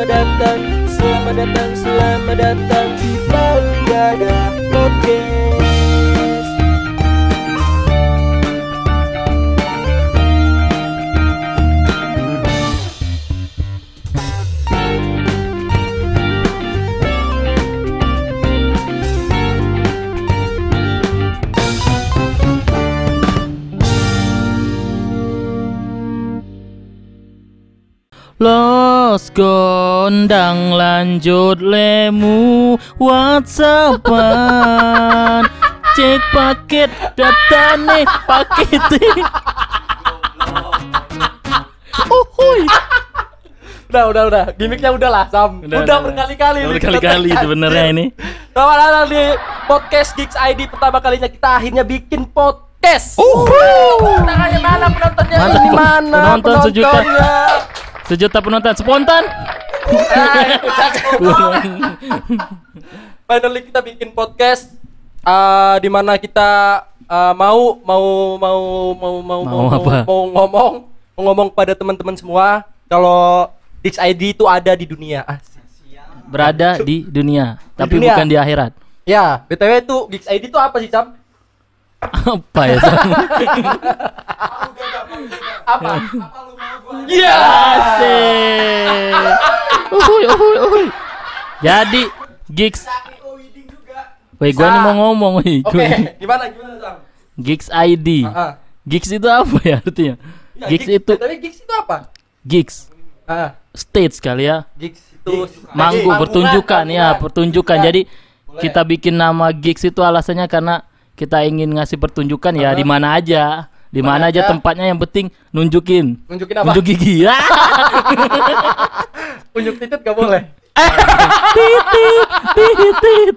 selamat datang, selamat datang, selamat datang di Paligada Podcast. Gondang lanjut lemu whatsappan Cek paket data nih paket Uhuy Udah, udah, udah. Gimiknya udah lah, Sam. Udah, Udah, udah, berkali-kali. udah berkali-kali sebenarnya ini. Selamat datang di podcast Geeks ID pertama kalinya kita akhirnya bikin podcast. Tangannya mana penontonnya? Mantap. Ini mana Penonton sejuta. Sejuta penonton spontan Finally kita bikin podcast eh, di mana kita eh, mau mau mau mau mau Mau apa? mau ngomong mau ngomong pada teman-teman semua kalau Geeks ID itu ada di dunia. Ah, Berada di dunia Tapi dunia. bukan di akhirat Ya, BTW itu Geeks ID itu apa sih, Sam? Apa ya Sam? Apa? Iya. Asik. Uhuy uhuy uhuy. Jadi Gigs Woi gua nih mau ngomong woi Oke, gimana gimana, Sam? Gigs ID Ah, Gigs itu apa ya artinya? Ya, Gigs gigs- itu Tapi gigs itu apa? Gigs Ah, Stage kali ya. Gigs itu Manggung pertunjukan ya pertunjukan. Ya, Jadi boleh. kita bikin nama Gigs itu alasannya karena kita ingin ngasih pertunjukan ya di mana aja di Mana aja tempatnya yang penting nunjukin Nunjukin apa? Nunjuk gigi ya. Unjuk titit gak boleh. titit titit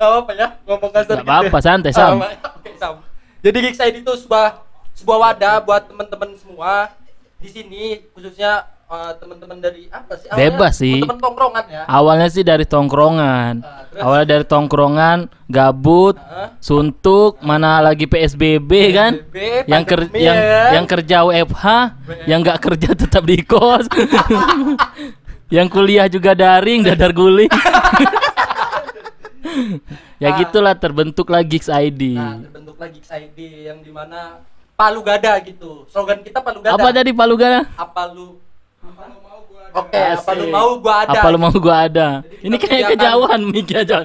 Gak apa-apa ya, ngomong kasar Gak apa-apa, santai, Sam. Jadi Geeks ID itu sebuah sebuah wadah buat teman-teman semua di sini khususnya eh, teman-teman dari apa sih? Awalnya Bebas sih. Teman-teman tongkrongan ya. Awalnya sih dari tongkrongan. Terus? Awalnya dari tongkrongan, gabut, Ah. suntuk, mana lagi PSBB kan? PSBB, Yang ker yang ya kan? yang kerja WFH, yang nggak kerja tetap di kos. yang kuliah juga daring, dadar guling. ya Ah. gitulah terbentuk lagi Gigs ID. Nah, terbentuklah Geeks ID yang di mana Palu Gada gitu. Slogan kita Palu Gada. Apa tadi Palu Gana? Apa lu Oke, apa lu mau gua ada. Apa lu mau gua ada? Jadi Ini kayak kejauhan mic aja.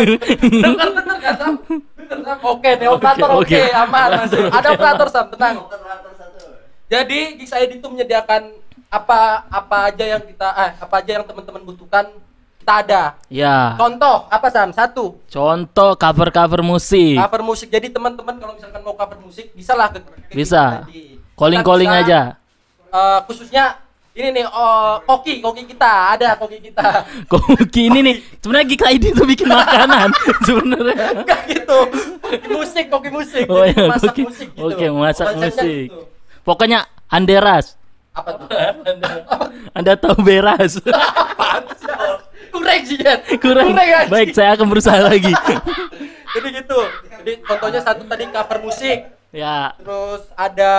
Dengar bener kan Sam? Bener, Sam? Oke, nih operator Oke, aman. Ada operator Sam, tenang. Jadi Geeks ID itu menyediakan apa apa aja yang kita eh apa aja yang teman-teman butuhkan kita ada. ya. Contoh apa Sam? Satu, Contoh cover-cover musik. cover musik. Jadi teman-teman kalau misalkan mau cover musik bisa lah ke, ke Bisa. Calling-calling aja. eh, khususnya ini nih oh, koki koki kita ada koki kita Koki ini nih, sebenarnya Geek ID itu bikin makanan sebenarnya. Enggak gitu. Koki musik, koki musik. Oh iya, masak Koki. musik gitu. Oke, masak Bahasanya musik. gitu. Pokoknya Anderas. Apa tuh? Anda tahu beras. Kurang sih. Kurang. anjing. Baik, saya akan berusaha lagi. Jadi gitu. Jadi contohnya satu tadi cover musik, ya, terus ada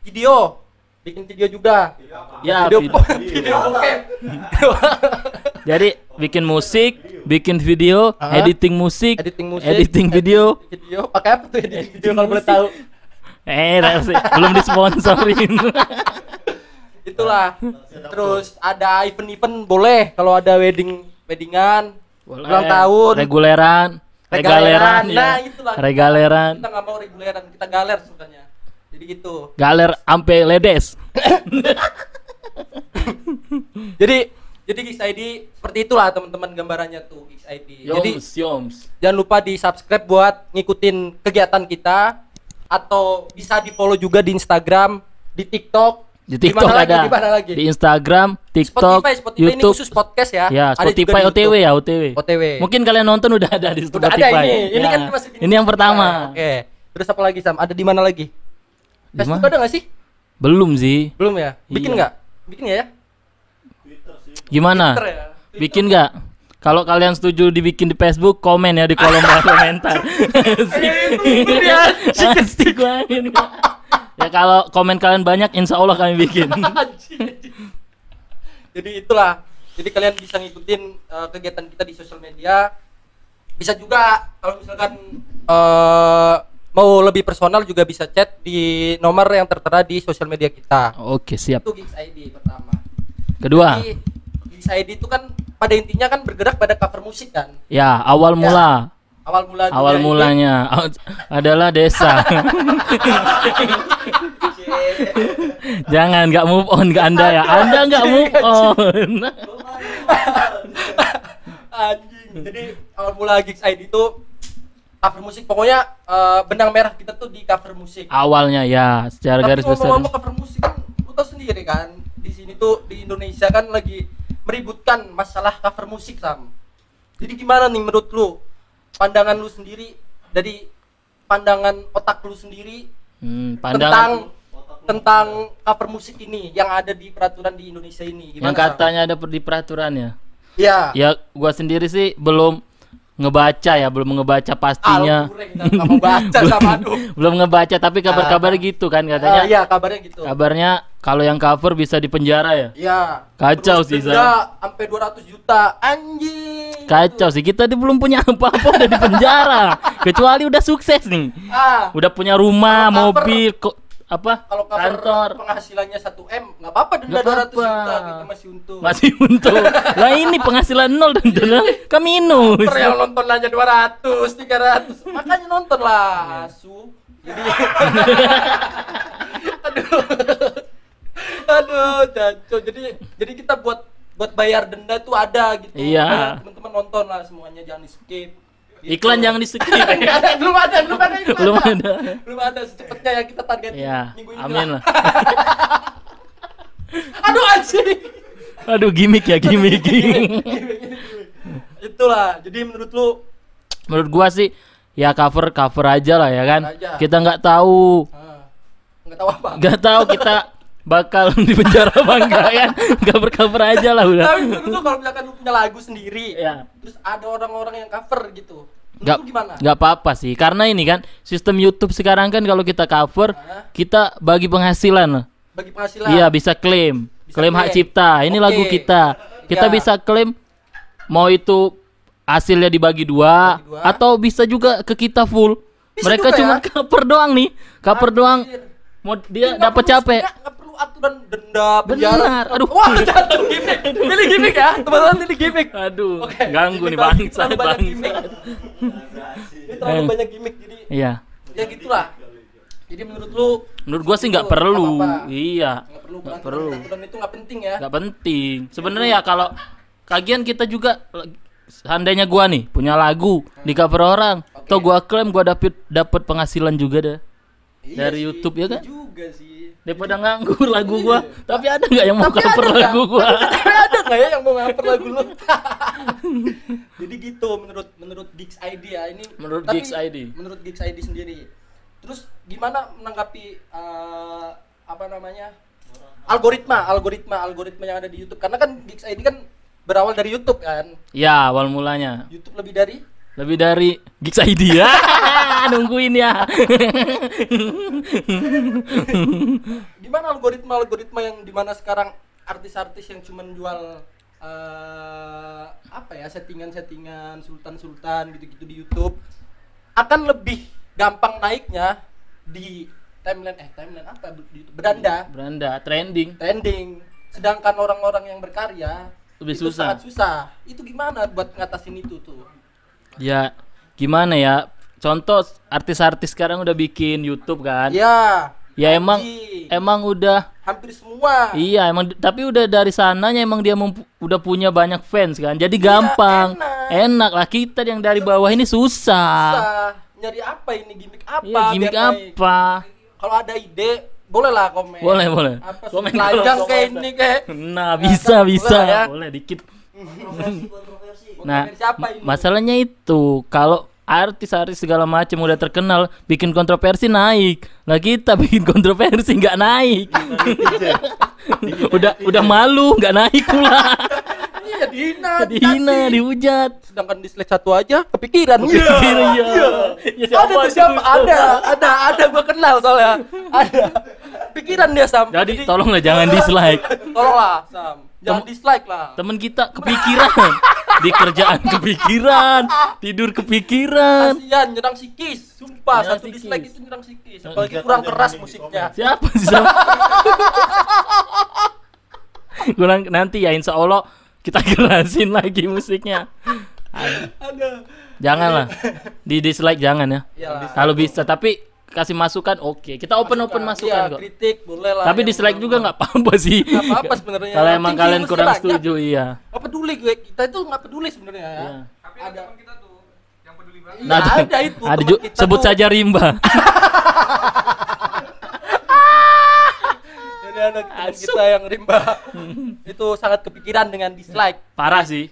video. Bikin video juga. ya. video vid- video oke. Jadi bikin musik, bikin video, Ah. editing musik, Editing musik, editing video. Video pakai apa tuh editing video kalau boleh tahu? Eh, belum disponsorin. Itulah. Terus ada event-event boleh kalau ada wedding weddingan, ulang tahun. reguleran, regaleran, Regaleran. Nah, ya. itulah. regaleran, Kita nggak mau reguleran, kita galer sukanya. Jadi gitu. galer ampe ledes. Jadi jadi Geeks ID seperti itulah teman-teman gambarannya tuh Geeks ID. Jadi Yoms, yoms. jangan lupa di subscribe buat ngikutin kegiatan kita atau bisa di follow juga di Instagram, di TikTok. Di TikTok Di mana lagi? ada. Di mana lagi? Di Instagram, TikTok, Spotify, Spotify ini YouTube. khusus podcast ya. Ya, Spotify OTW ya, OTW. OTW. Mungkin kalian nonton udah ada di Udah Spotify. ada ini. Ini Ya. kan masih Ini yang pertama. Oke. Terus apa lagi Sam? Ada di mana lagi? Facebook ada nggak sih? Belum sih. Belum ya? Bikin Iya. nggak? Bikin ya? Gimana? Twitter ya. Bikin nggak? Kalau kalian setuju dibikin di Facebook, komen ya di kolom komentar. Asik, asik banget. Ya kalau komen kalian banyak, insya Allah kami bikin. Jadi itulah. Jadi kalian bisa ngikutin uh, kegiatan kita di sosial media. Bisa juga kalau misalkan uh, mau lebih personal juga bisa chat di nomor yang tertera di sosial media kita. Oke siap. Itu Gigs ID pertama. Kedua, Jadi Gigs ID itu kan pada intinya kan bergerak pada cover musik kan. ya awal Ya. mula. Awal mula Awal ini- mulanya adalah desa. Jangan nggak move on ke anda ya. Anda nggak move on. Anjing. Jadi awal mula Gigs ID itu cover musik pokoknya eh, benang merah kita tuh di cover musik. Awalnya ya, secara Tapi garis besar. ngomong-ngomong cover musik kan lu tau sendiri kan di sini tuh di Indonesia kan lagi meributkan masalah cover musik Sam. Jadi gimana nih menurut lu pandangan lu sendiri dari pandangan otak lu sendiri Hmm, tentang pandangan tentang cover musik ini yang ada di peraturan di Indonesia ini yang gimana Sam? katanya ada per- di peraturannya. Iya. Ya, gua sendiri sih belum ngebaca ya, belum ngebaca pastinya. Baca sama belum ngebaca tapi kabar-kabar gitu kan katanya. Ah, iya kabarnya gitu. Kabarnya kalau yang cover bisa dipenjara ya. Iya. Kacau Terus sih, denda sampai 200 juta. Anjing. Kacau sih, kita belum punya apa-apa udah di penjara. Kecuali udah sukses nih. Ah, Udah punya rumah, cover- mobil, apa? kalau kantor. penghasilannya 1 M, nggak apa-apa denda Nggak 200 juta kita masih untung. Masih untung. lah ini penghasilan nol dan denda kami minus. Yang nonton aja 200, 300. Makanya nonton lah, asu. Jadi Aduh. Aduh, caco. Jadi jadi kita buat buat bayar denda tuh ada gitu. Iya. Makanya Teman-teman nonton lah semuanya jangan di skip. Gitu. Iklan jangan di skip. Belum ada, belum ada iklan. Belum ada. Belum ada secepatnya yang kita target Ya, minggu ini. amin lah. Aduh anjing. Aduh gimmick ya gimmick. Itulah. Jadi menurut lu Menurut gua sih ya cover cover aja lah ya kan. Aja. Kita nggak tahu, ah, nggak tahu apa. nggak tahu kita bakal di penjara apa enggak kan. Cover cover aja lah udah. Tapi menurut lu kalau misalkan lu punya lagu sendiri, Ya. terus ada orang-orang yang cover gitu. Nggak gimana? nggak apa-apa sih karena ini kan sistem YouTube sekarang kan kalau kita cover kita bagi penghasilan. Bagi penghasilan. Iya bisa klaim, Bisa klaim hak cipta. Ini Oke. lagu kita. Kita Ya. bisa klaim mau itu hasilnya dibagi dua, Bagi dua. atau bisa juga ke kita full. Bisa Mereka cuma ya? cover doang nih, cover doang. Anjir. Mau dia nggak dapat capek. Aturan denda penjara. Benar. Aduh. Wah, jatuh gimmick. Pilih gimmick ya. Teman-teman pilih gimmick. Aduh, Oke, ganggu nih bangsa, Terlalu banyak gimmick. Ini terlalu banyak gimmick jadi Iya. ya gitulah. Jadi menurut lu Menurut gua sih nggak perlu. nggak apa-apa. Iya. nggak perlu peraturan perlu. peraturan itu nggak penting ya. Nggak penting. Sebenarnya ya kalau kagian kita juga seandainya gua nih punya lagu di cover orang, Oke. atau gua klaim gua dapet dapat penghasilan juga dah. Iya dari sih, YouTube ya kan? iya juga sih. Daripada nganggur lagu gua. Tapi ada nggak yang mau Tapi cover ada lagu gua? Tapi ada nggak ya yang mau ngaper lagu lu? Jadi gitu menurut menurut Gigs ID ya ini. Menurut tapi Gigs ID. Menurut Gigs ID sendiri. Terus gimana menanggapi eh, apa namanya algoritma algoritma algoritma yang ada di YouTube karena kan Gigs ID kan berawal dari YouTube kan. Ya, awal mulanya. YouTube lebih dari Lebih dari Gigs ID ya. Nungguin ya. gimana algoritma algoritma yang di mana sekarang artis-artis yang cuman jual eh, apa ya settingan-settingan sultan-sultan gitu-gitu di YouTube akan lebih gampang naiknya di timeline eh timeline apa di YouTube beranda Beranda trending. trending sedangkan orang-orang yang berkarya Lebih itu susah. sangat susah itu gimana buat ngatasin itu tuh Ya, gimana ya? Contoh artis-artis sekarang udah bikin YouTube kan? ya Ya emang emang udah hampir semua. Iya emang tapi udah dari sananya emang dia udah punya banyak fans kan? Jadi gampang. Iya, enak. enak. lah kita yang dari bawah ini susah susah. Nyari apa ini gimmick apa iya gimmick apa? Kalau ada ide boleh lah komen. Boleh boleh. Apa Komen telanjang kayak ini kayak. Nah bisa kan, bisa. boleh ya. boleh dikit Kontroversi nah siapa ini? masalahnya itu kalau artis-artis segala macam udah terkenal bikin kontroversi naik. Lah kita bikin kontroversi nggak naik. Udah udah malu nggak naik pula. Iya dihina Dihina, dihujat. sedangkan di slide satu aja kepikiran. Kepikiran, iya. Ya, ada tuh siapa? Ada ada ada gua kenal soalnya. Ada. Pikiran dia sam. Jadi tolonglah jangan dislike. tolonglah sam jangan dislike lah Temen kita kepikiran. Di kerjaan kepikiran, tidur kepikiran. kasihan nyerang psikis sumpah Nyerang satu psikis. dislike itu nyerang psikis apalagi kurang keras musiknya Siapa sih? Kurang nanti ya insya Allah kita kerasin lagi musiknya. ada Janganlah. Di dislike jangan ya. Kalau bisa tapi kasih masukan oke. Kita open open Iya, masukan kok. kritik boleh lah Tapi dislike juga nggak apa-apa sih. Nggak apa-apa sebenarnya. Kalau emang penting kalian kurang banyak. setuju iya. Nggak peduli gue kita itu nggak peduli sebenarnya ya Iya. Tapi Ada. teman kita tuh yang peduli banget. Iya, ada itu Ada ju- kita sebut tuh. saja Rimba. Jadi ada teman kita yang rimba itu sangat kepikiran dengan dislike Parah sih.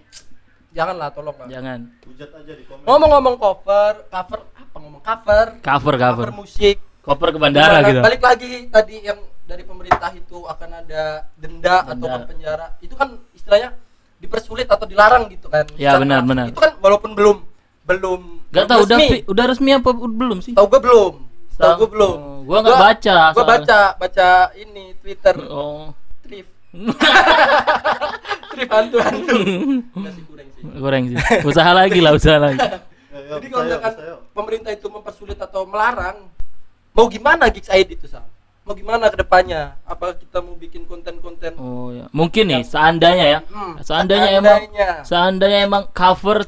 janganlah tolong lah Jangan. Hujat aja di komen. ngomong-ngomong cover cover apa ngomong cover Cover cover. musik Koper ke bandara Gimana? gitu. balik lagi tadi yang dari pemerintah itu akan ada denda, atau Denda. kan penjara itu kan istilahnya dipersulit atau dilarang gitu kan Ya, benar, benar. itu kan walaupun belum belum Gak tahu udah udah resmi apa belum sih? tahu gue belum tahu gue belum Oh, gua nggak baca gue baca baca ini twitter Oh. trip trip hantu hantu Masih kurang sih Goreng sih. Usaha lagi lah, usaha lagi. Ayo, jadi kalau misalkan pemerintah itu mempersulit atau melarang mau gimana gigs ID itu sam mau gimana ke depannya apa kita mau bikin konten-konten Oh ya. Mungkin nih seandainya ya. Hmm, Seandainya emang seandainya. seandainya emang cover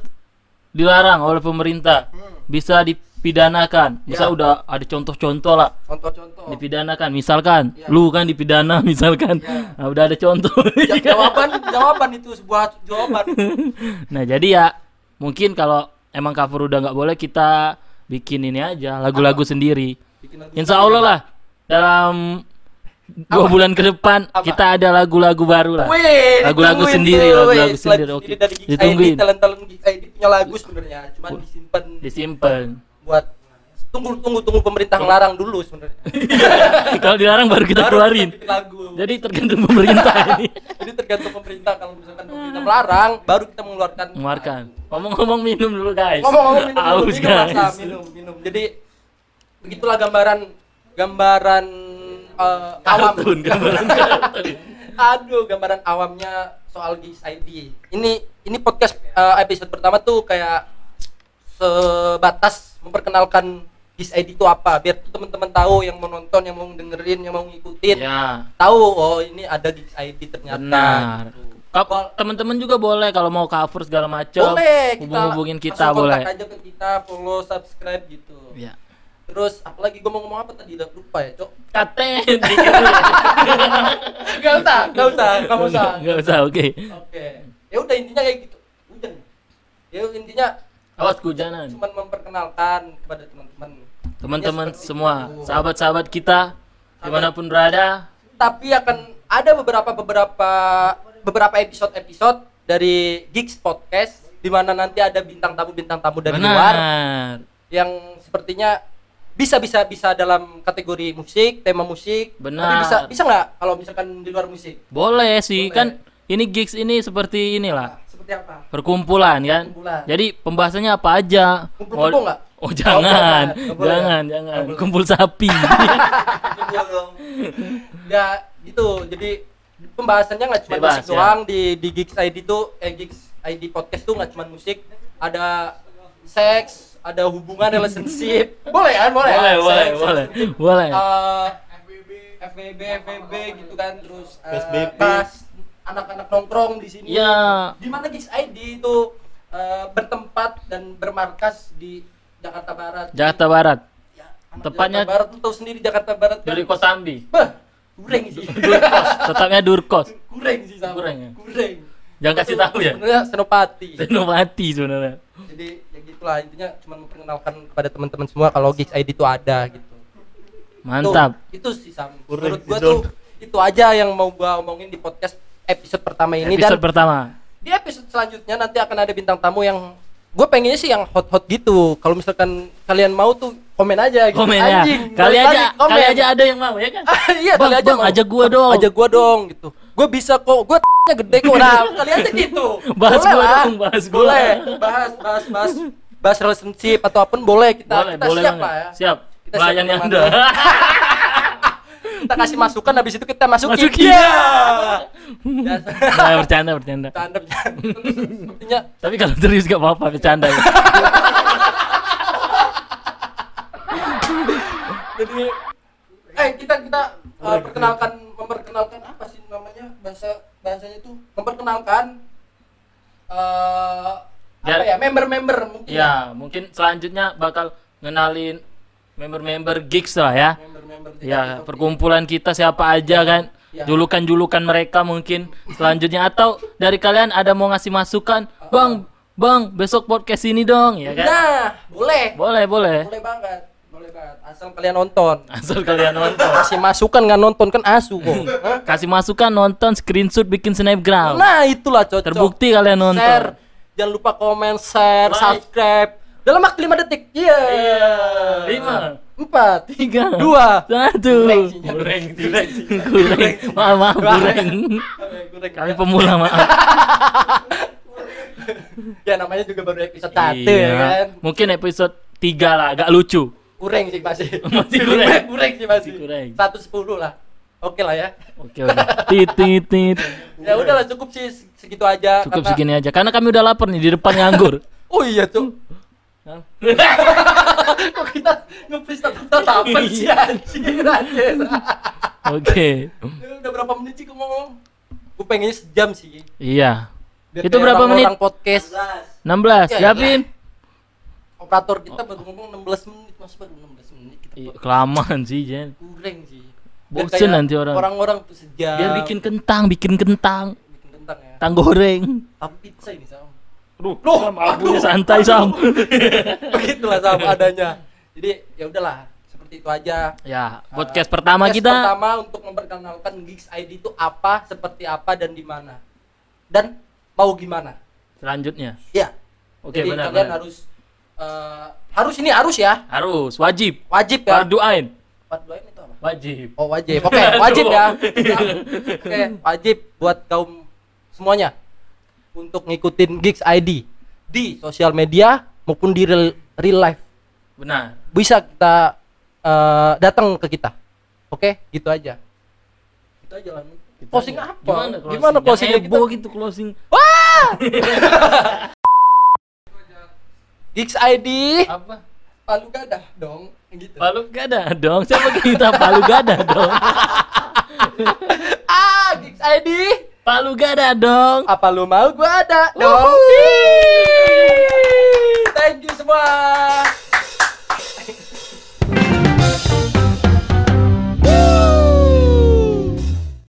dilarang oleh pemerintah Hmm. bisa dipidanakan. Bisa Ya. udah ada contoh-contoh lah contoh-contoh dipidanakan. Misalkan Ya. lu kan dipidana misalkan. Ya. Nah, udah ada contoh. Ja- jawaban jawaban itu sebuah jawaban nah, jadi ya mungkin kalau emang cover udah nggak boleh kita bikin ini aja lagu-lagu sendiri. Lagu Insya Allah lah dalam dua bulan ke depan Apa? kita ada lagu-lagu baru lah. Lagu-lagu sendiri, lagu-lagu sendiri, oke. dari Geeks Ditungguin. Talent-talent ID punya lagu sebenarnya, cuma disimpan Disimpan. buat tunggu tunggu tunggu pemerintah ngelarang dulu sebenarnya. Kalau dilarang baru kita Baru keluarin. lagu. Jadi tergantung pemerintah ini. Jadi tergantung pemerintah kalau misalkan pemerintah melarang, baru kita mengeluarkan. Mengeluarkan. Ngomong-ngomong minum dulu guys. Ngomong-ngomong minum, minum, Aus, minum, guys. Masa, minum, minum. Jadi begitulah gambaran gambaran eh, awam. Kartun, gambaran kartun. Aduh, gambaran awamnya soal GIS ID. Ini ini podcast eh, episode pertama tuh kayak sebatas memperkenalkan ID itu apa, biar tuh teman-teman tahu yang mau nonton, yang mau dengerin, yang mau ngikutin, Ya, tahu oh ini ada GIS ID ternyata. benar. gitu. Kap- Teman-teman juga boleh kalau mau cover segala macam. Boleh, kita hubung-hubungin kita langsung kontak boleh. aja ke kita, follow, subscribe gitu. Ya. Terus apalagi gue mau ngomong apa tadi udah lupa ya, Cok. Katen. Gak usah, gak usah, gak usah. Nggak usah, oke. Oke. Ya udah intinya kayak gitu. Udah. Ya intinya Awas kehujanan. cuma memperkenalkan kepada teman-teman. Teman-teman semua, sahabat-sahabat kita di mana pun berada, Tapi akan ada beberapa beberapa beberapa episode-episode dari Geeks Podcast di mana nanti ada bintang tamu bintang tamu dari luar benar. yang sepertinya bisa bisa bisa dalam kategori musik, tema musik. Tapi Benar. bisa bisa nggak kalau misalkan di luar musik? Boleh sih Boleh. kan ini gigs ini seperti inilah Seperti apa? perkumpulan kan. Perkumpulan. Jadi pembahasannya apa aja? Kumpul kebo nggak? Oh jangan, boleh. jangan, Nggak jangan. boleh. Kumpul sapi. ya gitu jadi pembahasannya nggak cuma Bebas, musik ya. doang di di gigs ID tuh eh gigs ID podcast tuh nggak cuma musik ada seks ada hubungan relationship boleh kan boleh boleh, kan? boleh, Seks, boleh, relationship. boleh. Eh, FBB FBB gitu kan terus eh, PSBB. pas anak-anak nongkrong di sini Ya. di mana gigs ID itu eh, bertempat dan bermarkas di Jakarta Barat Jakarta Barat. ya, Tepatnya- Jakarta Barat tuh tahu sendiri Jakarta Barat kan Dari Kosambi. Bah, kurang sih. Durkos, tetapnya Durkos. kurang sih sama. Kurang ya? Kurang. Jangan kasih tahu ya. Sebenarnya senopati. Senopati sebenarnya. Jadi ya gitulah intinya cuma memperkenalkan kepada teman-teman semua kalau Gigs ID itu ada gitu. Mantap. Tuh, itu sih Sam. Menurut gua tuh itu aja yang mau gua omongin di podcast episode pertama ini Episode dan pertama. di episode selanjutnya nanti akan ada bintang tamu yang gue pengennya sih yang hot-hot gitu. Kalau misalkan kalian mau tuh komen aja gitu. Komen ya. Anjing, Kali aja, komen. kali aja ada yang mau ya kan? iya Bang, kali aja bang, mau. ajak gua dong. ajak gua dong gitu gue bisa kok gue nya gede kok nah kalian aja gitu Bahas Boleh gua lah. dong, bahas gua. boleh bahas bahas bahas bahas relationship atau apa pun boleh kita boleh, kita boleh siap banget. lah ya Siap. Kita siap Melayani menemani. Anda. kita kasih masukan habis itu kita masukin Masukin. Iya. Ya, Nah, bercanda, bercanda. tanda sepertinya Tapi kalau serius gak apa-apa bercanda ya. jadi eh kita kita uh, perkenalkan memperkenalkan apa sih namanya bahasa bahasanya itu memperkenalkan eh apa Ya. ya member-member mungkin Ya, mungkin selanjutnya bakal ngenalin member-member gigs lah ya. Ya, perkumpulan kita siapa aja kan. Ya. Julukan-julukan mereka mungkin selanjutnya atau dari kalian ada mau ngasih masukan, "Bang, Bang, besok podcast ini dong." Ya kan? nah boleh Boleh, boleh. boleh banget boleh banget asal kalian nonton Asal kalian nonton. kasih masukan nggak nonton kan asu kok? Kasih masukan nonton, screenshot, bikin snapgram. nah itulah cocok Terbukti kalian nonton. share jangan lupa komen share Like. subscribe dalam waktu 5 detik iya Lima. Empat Tiga. dua Satu. Goreng sih. Goreng. Goreng. Maaf, maaf, goreng. Kami pemula, maaf. ya namanya juga baru episode satu ya Iya. kan Mungkin episode 3 lah, agak lucu. kurang sih masih Masih kurang. kurang sih masih Kurang. satu sepuluh lah oke lah ya Oke, udah. Tit, tit, tit. ya udahlah cukup sih segitu aja Cukup karena- segini aja. Karena kami udah lapar nih di depan nganggur. oh iya tuh kok kita nge-freeze tatapan sih anjir anjir Oke. Ya udah berapa menit sih kamu ngomong gue pengennya sejam sih Iya. Biar Itu berapa menit? orang podcast 16. Ya, Siapin. operator kita baru ngomong 16 menit mas baru 16 menit kita Iya, Kelamaan sih, Jen. kurang sih Bosen nanti orang. orang-orang sejam Biar bikin kentang, bikin kentang. bikin kentang ya Tang goreng. tapi pizza ini sama Aduh, malah punya santai, Sam. begitulah sama adanya jadi ya udahlah seperti itu aja Ya, podcast pertama Podcast kita. pertama untuk memperkenalkan Gigs ID itu apa seperti apa dan di mana dan mau gimana Selanjutnya. ya Oke, jadi benar, kalian benar. harus eh, harus ini harus ya Harus, wajib. wajib ya Fardu ain. Fardu ain itu apa Wajib. oh wajib oke wajib ya oke wajib buat kaum semuanya untuk ngikutin Gigs ID di sosial media maupun di real, real life. Benar. bisa kita eh, datang ke kita. Oke? Gitu aja. Itu aja lah closing apa? Gimana closing? gimana heboh kita gitu closing. Gigs ID Apa? Palu Gadah dong gitu. Palu gada dong. Siapa kita palu gada dong? ah, Gigs ID. Palu gada dong. Apa lu mau gua ada dong. Thank you semua.